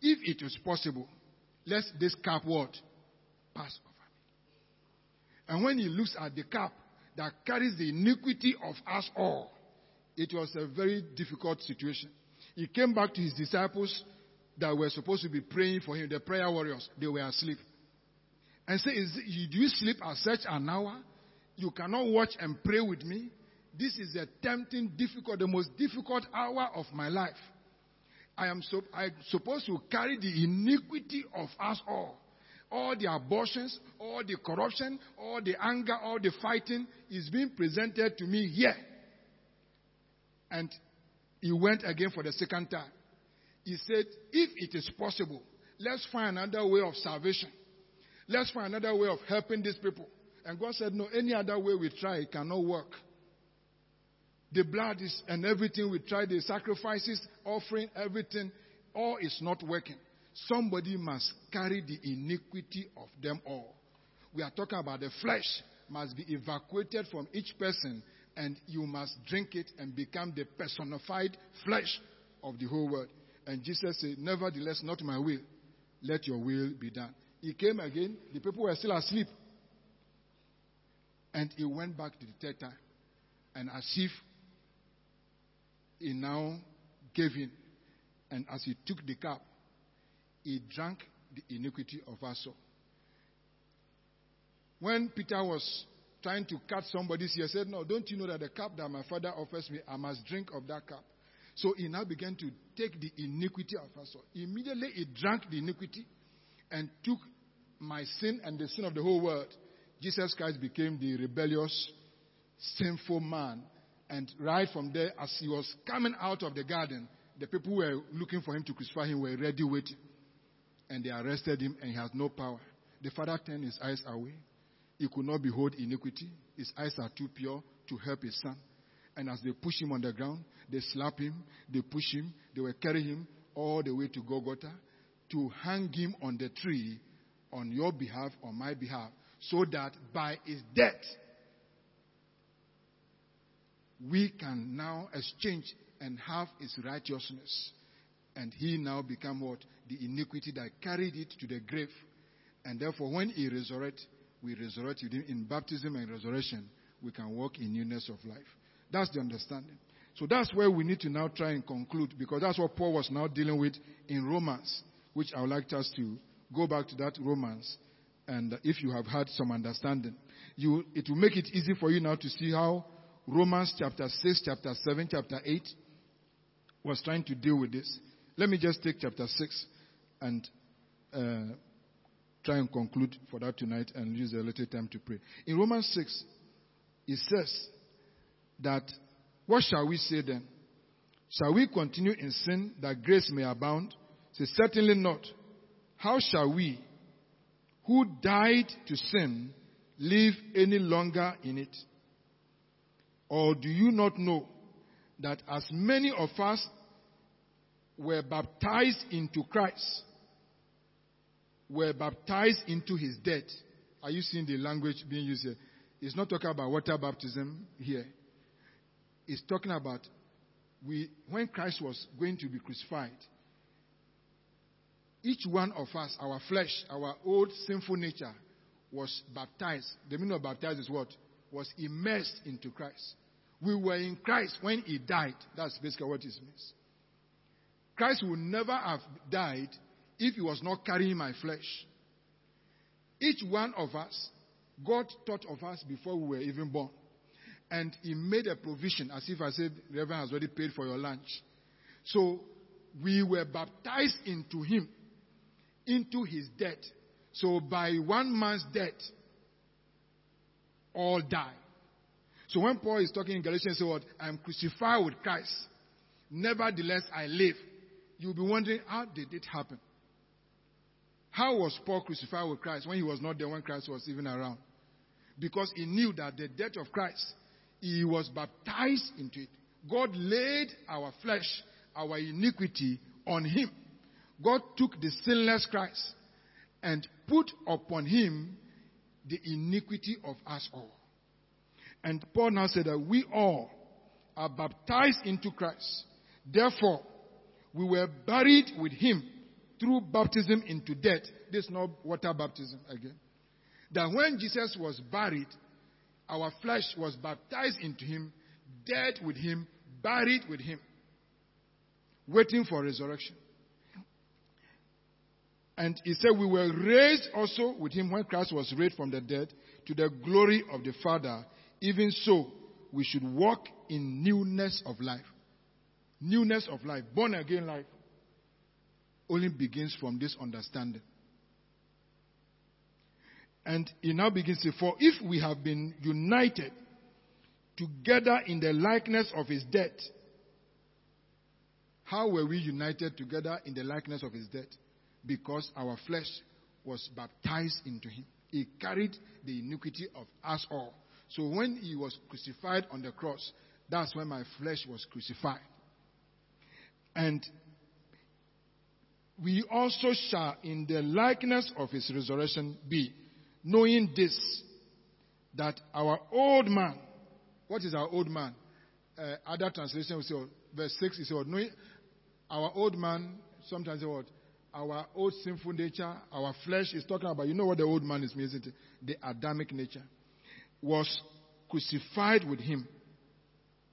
if it is possible, let this cup what? Pass over me. And when he looks at the cup that carries the iniquity of us all, it was a very difficult situation. He came back to his disciples that were supposed to be praying for him, the prayer warriors. They were asleep. And said, Do you sleep at such an hour? You cannot watch and pray with me? This is a tempting, difficult, the most difficult hour of my life. I am so, I supposed to carry the iniquity of us all. All the abortions, all the corruption, all the anger, all the fighting is being presented to me here. And he went again for the second time. He said, If it is possible, let's find another way of salvation. Let's find another way of helping these people. And God said, No, any other way we try, it cannot work. The blood is, and everything we try, the sacrifices, offering, everything, all is not working. Somebody must carry the iniquity of them all. We are talking about the flesh must be evacuated from each person and you must drink it and become the personified flesh of the whole world. And Jesus said, Nevertheless, not my will, let your will be done. He came again, the people were still asleep. And he went back to the third time. And as if he now gave in. And as he took the cup, he drank the iniquity of us all. When Peter was trying to cut somebody's ear, said, No, don't you know that the cup that my father offers me, I must drink of that cup. So he now began to take the iniquity of us all. Immediately he drank the iniquity and took my sin and the sin of the whole world. Jesus Christ became the rebellious, sinful man. And right from there, as he was coming out of the garden, the people who were looking for him to crucify him were ready waiting. And they arrested him, and he had no power. The father turned his eyes away. He could not behold iniquity. His eyes are too pure to help his son. And as they push him on the ground, they slap him, they push him, they will carry him all the way to Golgotha to hang him on the tree on your behalf, on my behalf, so that by his death, we can now exchange and have his righteousness. And he now become what? The iniquity that carried it to the grave. And therefore, when he resurrects, we resurrect with him in baptism and resurrection. We can walk in newness of life. That's the understanding. So that's where we need to now try and conclude because that's what Paul was now dealing with in Romans, which I would like us to go back to that Romans. And if you have had some understanding, you, it will make it easy for you now to see how Romans chapter 6, chapter 7, chapter 8 was trying to deal with this. Let me just take chapter 6 and uh, try and conclude for that tonight and use a little time to pray. In Romans 6, it says that, what shall we say then? Shall we continue in sin that grace may abound? Say, certainly not. How shall we, who died to sin, live any longer in it? Or do you not know that as many of us were baptized into Christ, were baptized into his death. Are you seeing the language being used here? It's not talking about water baptism here. It's talking about we, when Christ was going to be crucified, each one of us, our flesh, our old sinful nature, was baptized. The meaning of baptized is what? Was immersed into Christ. We were in Christ when he died. That's basically what it means. Christ would never have died if he was not carrying my flesh. Each one of us, God thought of us before we were even born. And he made a provision, as if I said, Reverend has already paid for your lunch. So we were baptized into him, into his death. So by one man's death, all die. So when Paul is talking in Galatians, he say what? I am crucified with Christ. Nevertheless, I live. You'll be wondering, how did it happen? How was Paul crucified with Christ when he was not there when Christ was even around? Because he knew that the death of Christ, he was baptized into it. God laid our flesh, our iniquity on him. God took the sinless Christ and put upon him the iniquity of us all. And Paul now said that we all are baptized into Christ. Therefore, we were buried with him through baptism into death. This is not water baptism again. That when Jesus was buried, our flesh was baptized into him, dead with him, buried with him, waiting for resurrection. And he said, We were raised also with him when Christ was raised from the dead to the glory of the Father. Even so, we should walk in newness of life. Newness of life, born again life only begins from this understanding. And he now begins to say, For if we have been united together in the likeness of his death, how were we united together in the likeness of his death? Because our flesh was baptized into him. He carried the iniquity of us all. So when he was crucified on the cross, that's when my flesh was crucified. And we also shall in the likeness of his resurrection be, knowing this, that our old man, what is our old man? Uh, other translation will say, verse 6 is, knowing our old man, sometimes what? Our old sinful nature, our flesh is talking about, you know what the old man is, isn't it? The Adamic nature was crucified with him.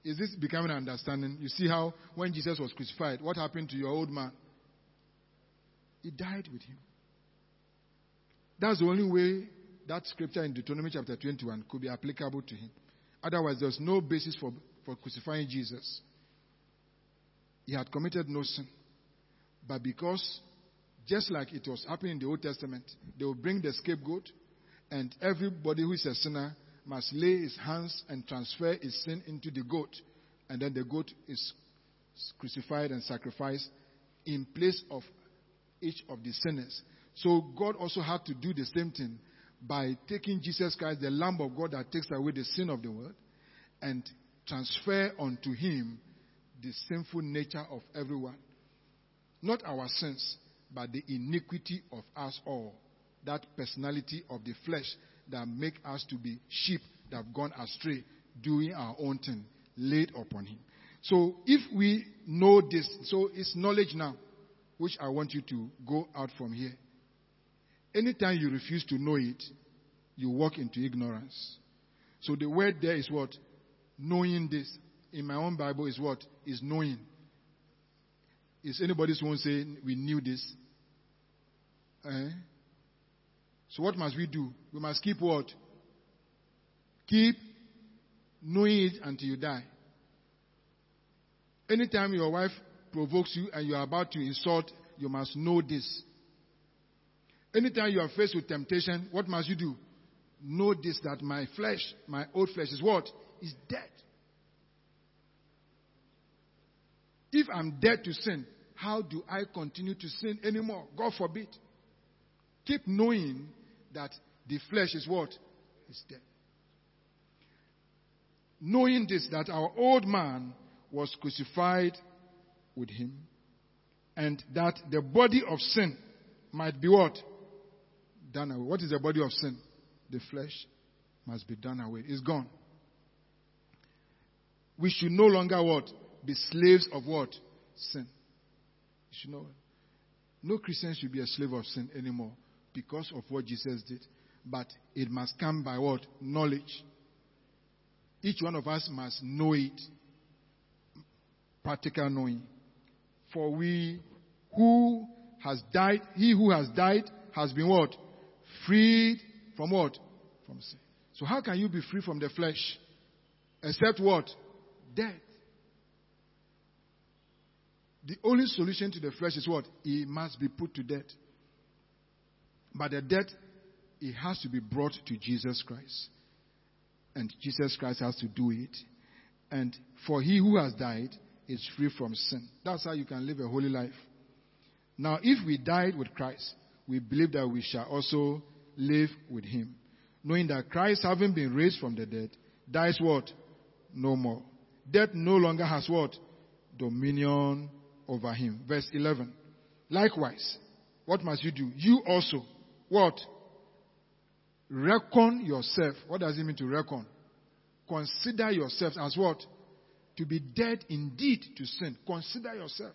Is this becoming an understanding? You see how when Jesus was crucified, what happened to your old man? He died with him. That's the only way that scripture in Deuteronomy chapter 21 could be applicable to him. Otherwise, there's no basis for, for crucifying Jesus. He had committed no sin. But because, just like it was happening in the Old Testament, they will bring the scapegoat, and everybody who is a sinner must lay his hands and transfer his sin into the goat, and then the goat is crucified and sacrificed in place of each of the sinners. So God also had to do the same thing by taking Jesus Christ, the Lamb of God that takes away the sin of the world, and transfer unto him the sinful nature of everyone. Not our sins, but the iniquity of us all. That personality of the flesh that make us to be sheep that have gone astray, doing our own thing, laid upon him. So if we know this, so it's knowledge now, which I want you to go out from here. Anytime you refuse to know it, you walk into ignorance. So the word there is what? Knowing this. In my own Bible is what? Is knowing. Is anybody who say we knew this? Eh? So what must we do? We must keep what? Keep knowing it until you die. Anytime your wife provokes you and you are about to insult, you must know this. Anytime you are faced with temptation, what must you do? Know this that my flesh, my old flesh is what? Is dead. If I'm dead to sin, how do I continue to sin anymore? God forbid. Keep knowing that the flesh is what? Is dead. Knowing this, that our old man was crucified with him, and that the body of sin might be what? Done away. What is the body of sin? The flesh must be done away. It's gone. We should no longer what? Be slaves of what? Sin. You should know. No Christian should be a slave of sin anymore because of what Jesus did. But it must come by what? Knowledge. Each one of us must know it. Practical knowing. For we who has died, he who has died has been what? Freed from what? From sin. So how can you be free from the flesh? Except what? Death. The only solution to the flesh is what? It must be put to death. But the debt, it has to be brought to Jesus Christ. And Jesus Christ has to do it. And for he who has died is free from sin. That's how you can live a holy life. Now, if we died with Christ, we believe that we shall also live with him. Knowing that Christ, having been raised from the dead, dies what? No more. Death no longer has what? Dominion over him. Verse 11. Likewise, what must you do? You also, what? Reckon yourself. What does it mean to reckon? Consider yourself as what? To be dead indeed to sin. Consider yourself.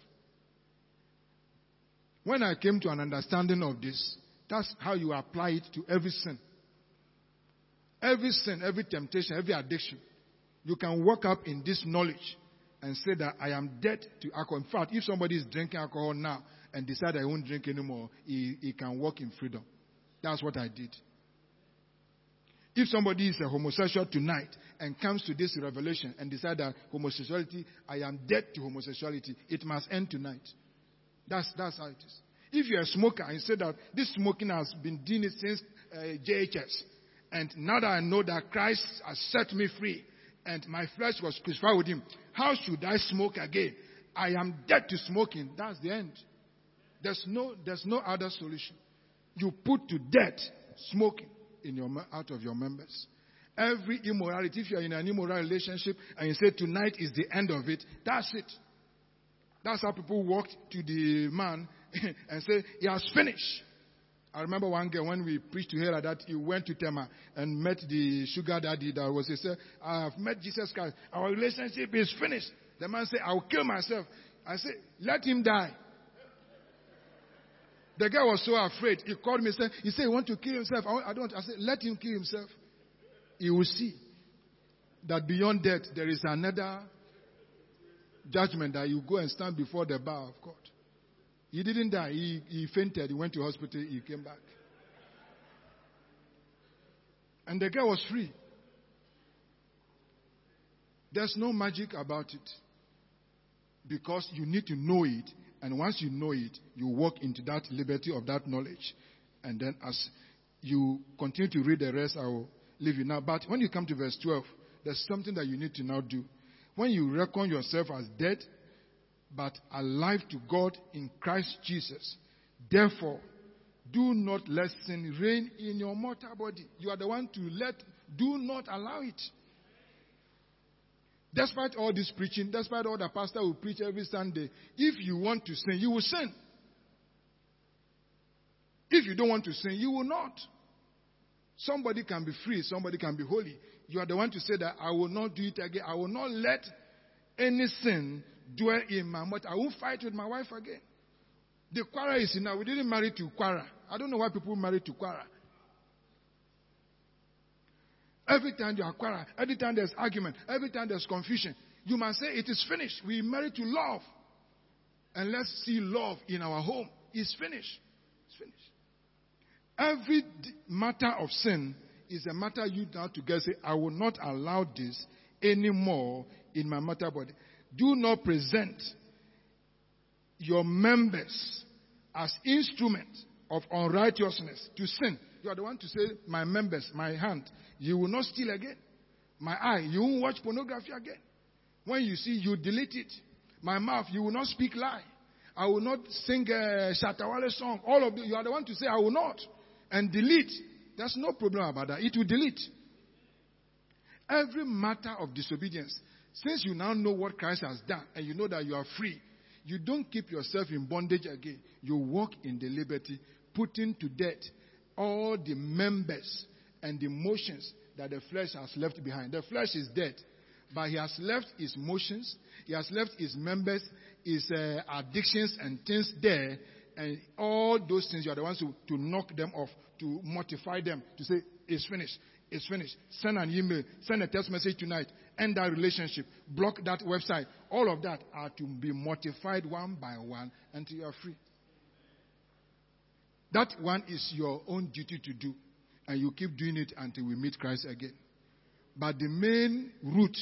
When I came to an understanding of this, that's how you apply it to every sin. Every sin, every temptation, every addiction. You can walk up in this knowledge and say that I am dead to alcohol. In fact, if somebody is drinking alcohol now and decide I won't drink anymore, he, he can walk in freedom. That's what I did. If somebody is a homosexual tonight and comes to this revelation and decide that homosexuality, I am dead to homosexuality, it must end tonight. That's, that's how it is. If you're a smoker and say that this smoking has been doing it since uh, JHS, and now that I know that Christ has set me free and my flesh was crucified with him, how should I smoke again? I am dead to smoking. That's the end. There's no, there's no other solution. You put to death smoking in your, out of your members. Every immorality, if you're in an immoral relationship and you say tonight is the end of it, that's it. That's how people walked to the man and say, he has finished. I remember one girl when we preached to her that he went to Tema and met the sugar daddy that was he said, I have met Jesus Christ. Our relationship is finished. The man said, I will kill myself. I said, let him die. The guy was so afraid. He called me. and Said, he said, he want to kill himself. I don't. I said, let him kill himself. He will see that beyond death there is another judgment that you go and stand before the bar of God. He didn't die. He, he fainted. He went to hospital. He came back. And the guy was free. There's no magic about it. Because you need to know it. And once you know it, you walk into that liberty of that knowledge. And then as you continue to read the rest, I will leave you now. But when you come to verse 12, there's something that you need to now do. When you reckon yourself as dead, but alive to God in Christ Jesus, therefore, do not let sin reign in your mortal body. You are the one to let, do not allow it. Despite all this preaching, despite all the pastor will preach every Sunday, if you want to sin, you will sin. If you don't want to sin, you will not. Somebody can be free, somebody can be holy. You are the one to say that I will not do it again. I will not let any sin dwell in my mouth. I won't fight with my wife again. The quarrel is enough. We didn't marry to quarrel. I don't know why people marry to quarrel. Every time you are quarrel, every time there's argument, every time there's confusion, you must say it is finished. We married to love. And let's see love in our home. It's finished. It's finished. Every matter of sin is a matter you now to get say, I will not allow this anymore in my matter body. Do not present your members as instruments of unrighteousness to sin. You are the one to say, My members, my hand, you will not steal again. My eye, you won't watch pornography again. When you see, you delete it. My mouth, you will not speak lie. I will not sing a Shatta Wale song. All of you, you are the one to say, I will not. And delete. There's no problem about that. It will delete. Every matter of disobedience, since you now know what Christ has done and you know that you are free, you don't keep yourself in bondage again. You walk in the liberty, putting to death all the members and the motions that the flesh has left behind. The flesh is dead, but he has left his motions, he has left his members, his uh, addictions and things there, and all those things you are the ones to, to knock them off, to mortify them, to say, it's finished. It's finished. Send an email, send a text message tonight, end that relationship, block that website. All of that are to be mortified one by one until you are free. That one is your own duty to do, and you keep doing it until we meet Christ again. But the main root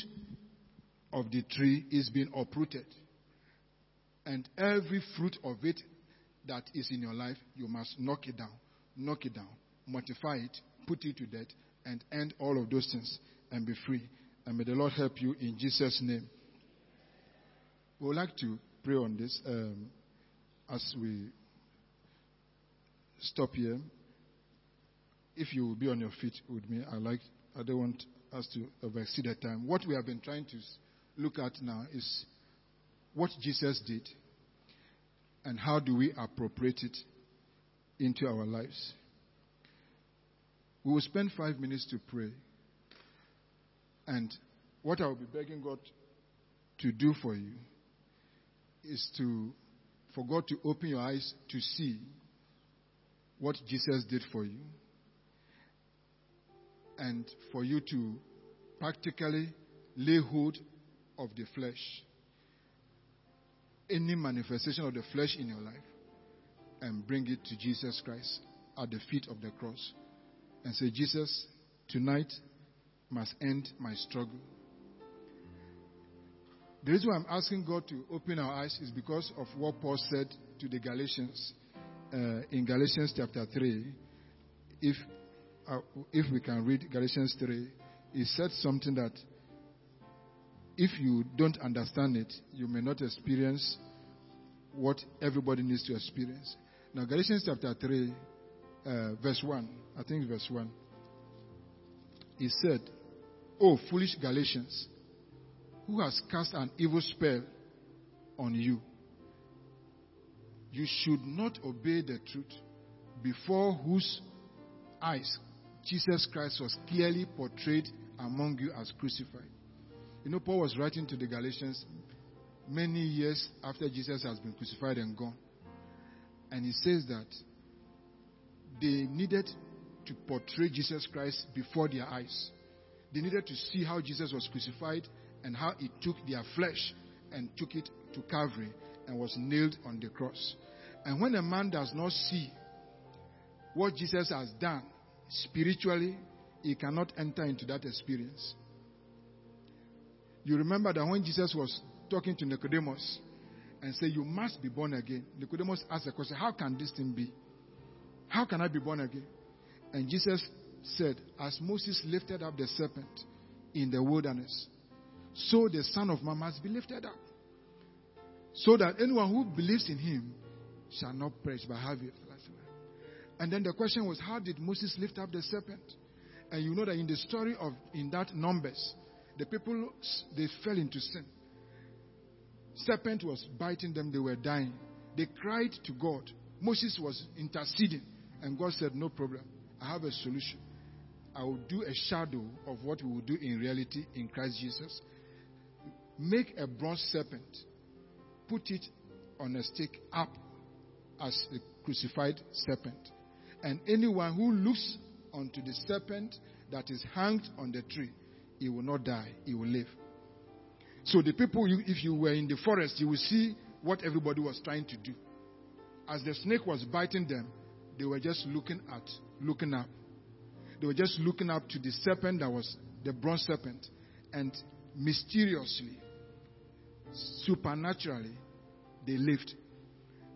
of the tree is being uprooted. And every fruit of it that is in your life, you must knock it down, knock it down, mortify it, put it to death, and end all of those things and be free. And may the Lord help you in Jesus' name. We would like to pray on this um, as we stop here. If you will be on your feet with me, I like. I don't want us to exceed the time. What we have been trying to look at now is what Jesus did and how do we appropriate it into our lives. We will spend five minutes to pray. And what I will be begging God to do for you is to, for God to open your eyes to see what Jesus did for you. And for you to practically lay hold of the flesh. Any manifestation of the flesh in your life and bring it to Jesus Christ at the feet of the cross and say, Jesus, tonight must end my struggle. The reason why I'm asking God to open our eyes is because of what Paul said to the Galatians uh, in Galatians chapter 3. If, uh, if we can read Galatians 3, he said something that if you don't understand it, you may not experience what everybody needs to experience. Now, Galatians chapter 3, uh, verse 1, I think verse 1, he said, Oh, foolish Galatians, who has cast an evil spell on you? You should not obey the truth before whose eyes Jesus Christ was clearly portrayed among you as crucified. You know, Paul was writing to the Galatians many years after Jesus has been crucified and gone. And he says that they needed to portray Jesus Christ before their eyes. They needed to see how Jesus was crucified and how he took their flesh and took it to Calvary and was nailed on the cross. And when a man does not see what Jesus has done spiritually, he cannot enter into that experience. You remember that when Jesus was talking to Nicodemus and said, You must be born again, Nicodemus asked the question, How can this thing be? How can I be born again? And Jesus said, As Moses lifted up the serpent in the wilderness, so the Son of Man must be lifted up. So that anyone who believes in him shall not perish but have it. And then the question was, How did Moses lift up the serpent? And you know that in the story of in that numbers, the people they fell into sin. Serpent was biting them, they were dying. They cried to God. Moses was interceding, and God said, No problem. I have a solution. I will do a shadow of what we will do in reality in Christ Jesus. Make a bronze serpent, put it on a stick up as a crucified serpent. And anyone who looks onto the serpent that is hanged on the tree, he will not die, he will live. So the people, if you were in the forest, you will see what everybody was trying to do. As the snake was biting them, they were just looking at, looking up. They were just looking up to the serpent that was the bronze serpent. And mysteriously, supernaturally, they lived.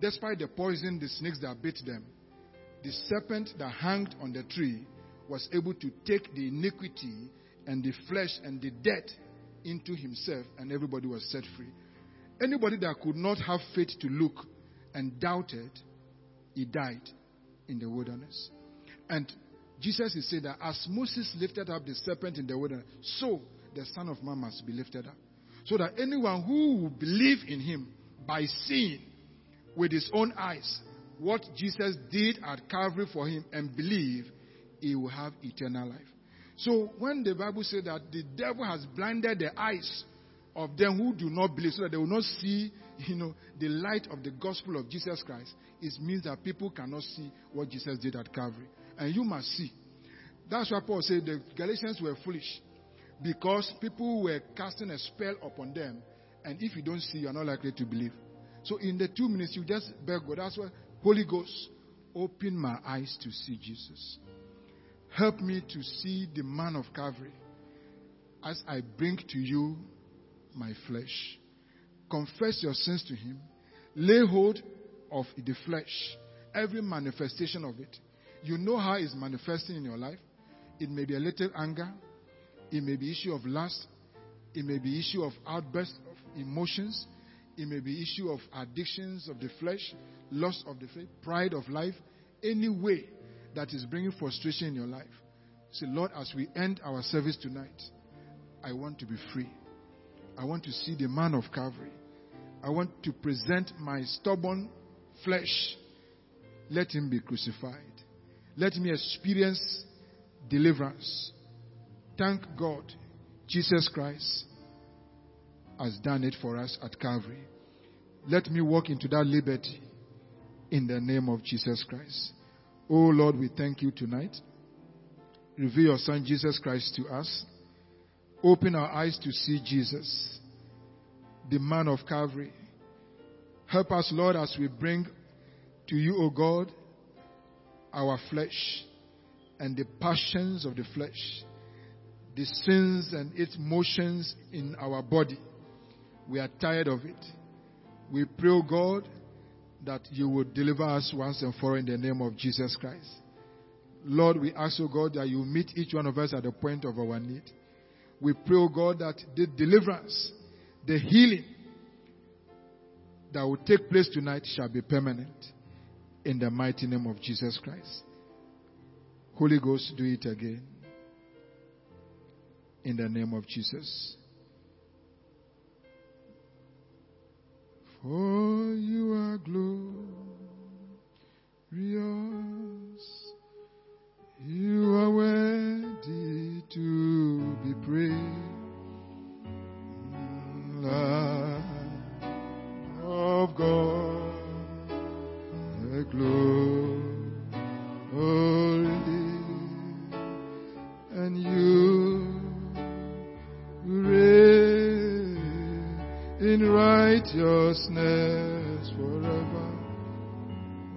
Despite the poison, the snakes that bit them, the serpent that hung on the tree was able to take the iniquity and the flesh and the death into himself, and everybody was set free. Anybody that could not have faith to look and doubted, he died in the wilderness. And Jesus is saying that as Moses lifted up the serpent in the wilderness, so the Son of Man must be lifted up. So that anyone who will believe in him by seeing with his own eyes what Jesus did at Calvary for him and believe, he will have eternal life. So when the Bible says that the devil has blinded the eyes of them who do not believe so that they will not see, you know, the light of the gospel of Jesus Christ, it means that people cannot see what Jesus did at Calvary. And you must see. That's why Paul said the Galatians were foolish because people were casting a spell upon them. And if you don't see, you are not likely to believe. So in the two minutes, you just beg God. That's why Holy Ghost, open my eyes to see Jesus. Help me to see the man of Calvary as I bring to you my flesh. Confess your sins to him. Lay hold of the flesh, every manifestation of it. You know how it's manifesting in your life. It may be a little anger. It may be issue of lust. It may be issue of outburst of emotions. It may be issue of addictions of the flesh, loss of the faith, pride of life, any way that is bringing frustration in your life. Say, Lord, as we end our service tonight, I want to be free. I want to see the man of Calvary. I want to present my stubborn flesh. Let him be crucified. Let me experience deliverance. Thank God, Jesus Christ has done it for us at Calvary. Let me walk into that liberty in the name of Jesus Christ. Oh Lord, we thank you tonight. Reveal your Son Jesus Christ to us. Open our eyes to see Jesus, the man of Calvary. Help us, Lord, as we bring to you, O God, our flesh and the passions of the flesh, the sins and its motions in our body. We are tired of it. We pray, O God, that you would deliver us once and for all in the name of Jesus Christ. Lord, we ask, O God, that you meet each one of us at the point of our need. We pray, O God, that the deliverance, the healing that will take place tonight shall be permanent in the mighty name of Jesus Christ. Holy Ghost, do it again in the name of Jesus. For you are glorious, you are worthy to be praised. Lamb of God, the glory, and you. Righteousness forever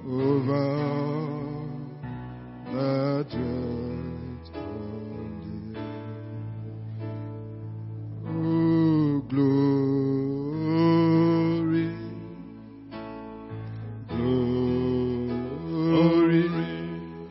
over the earth.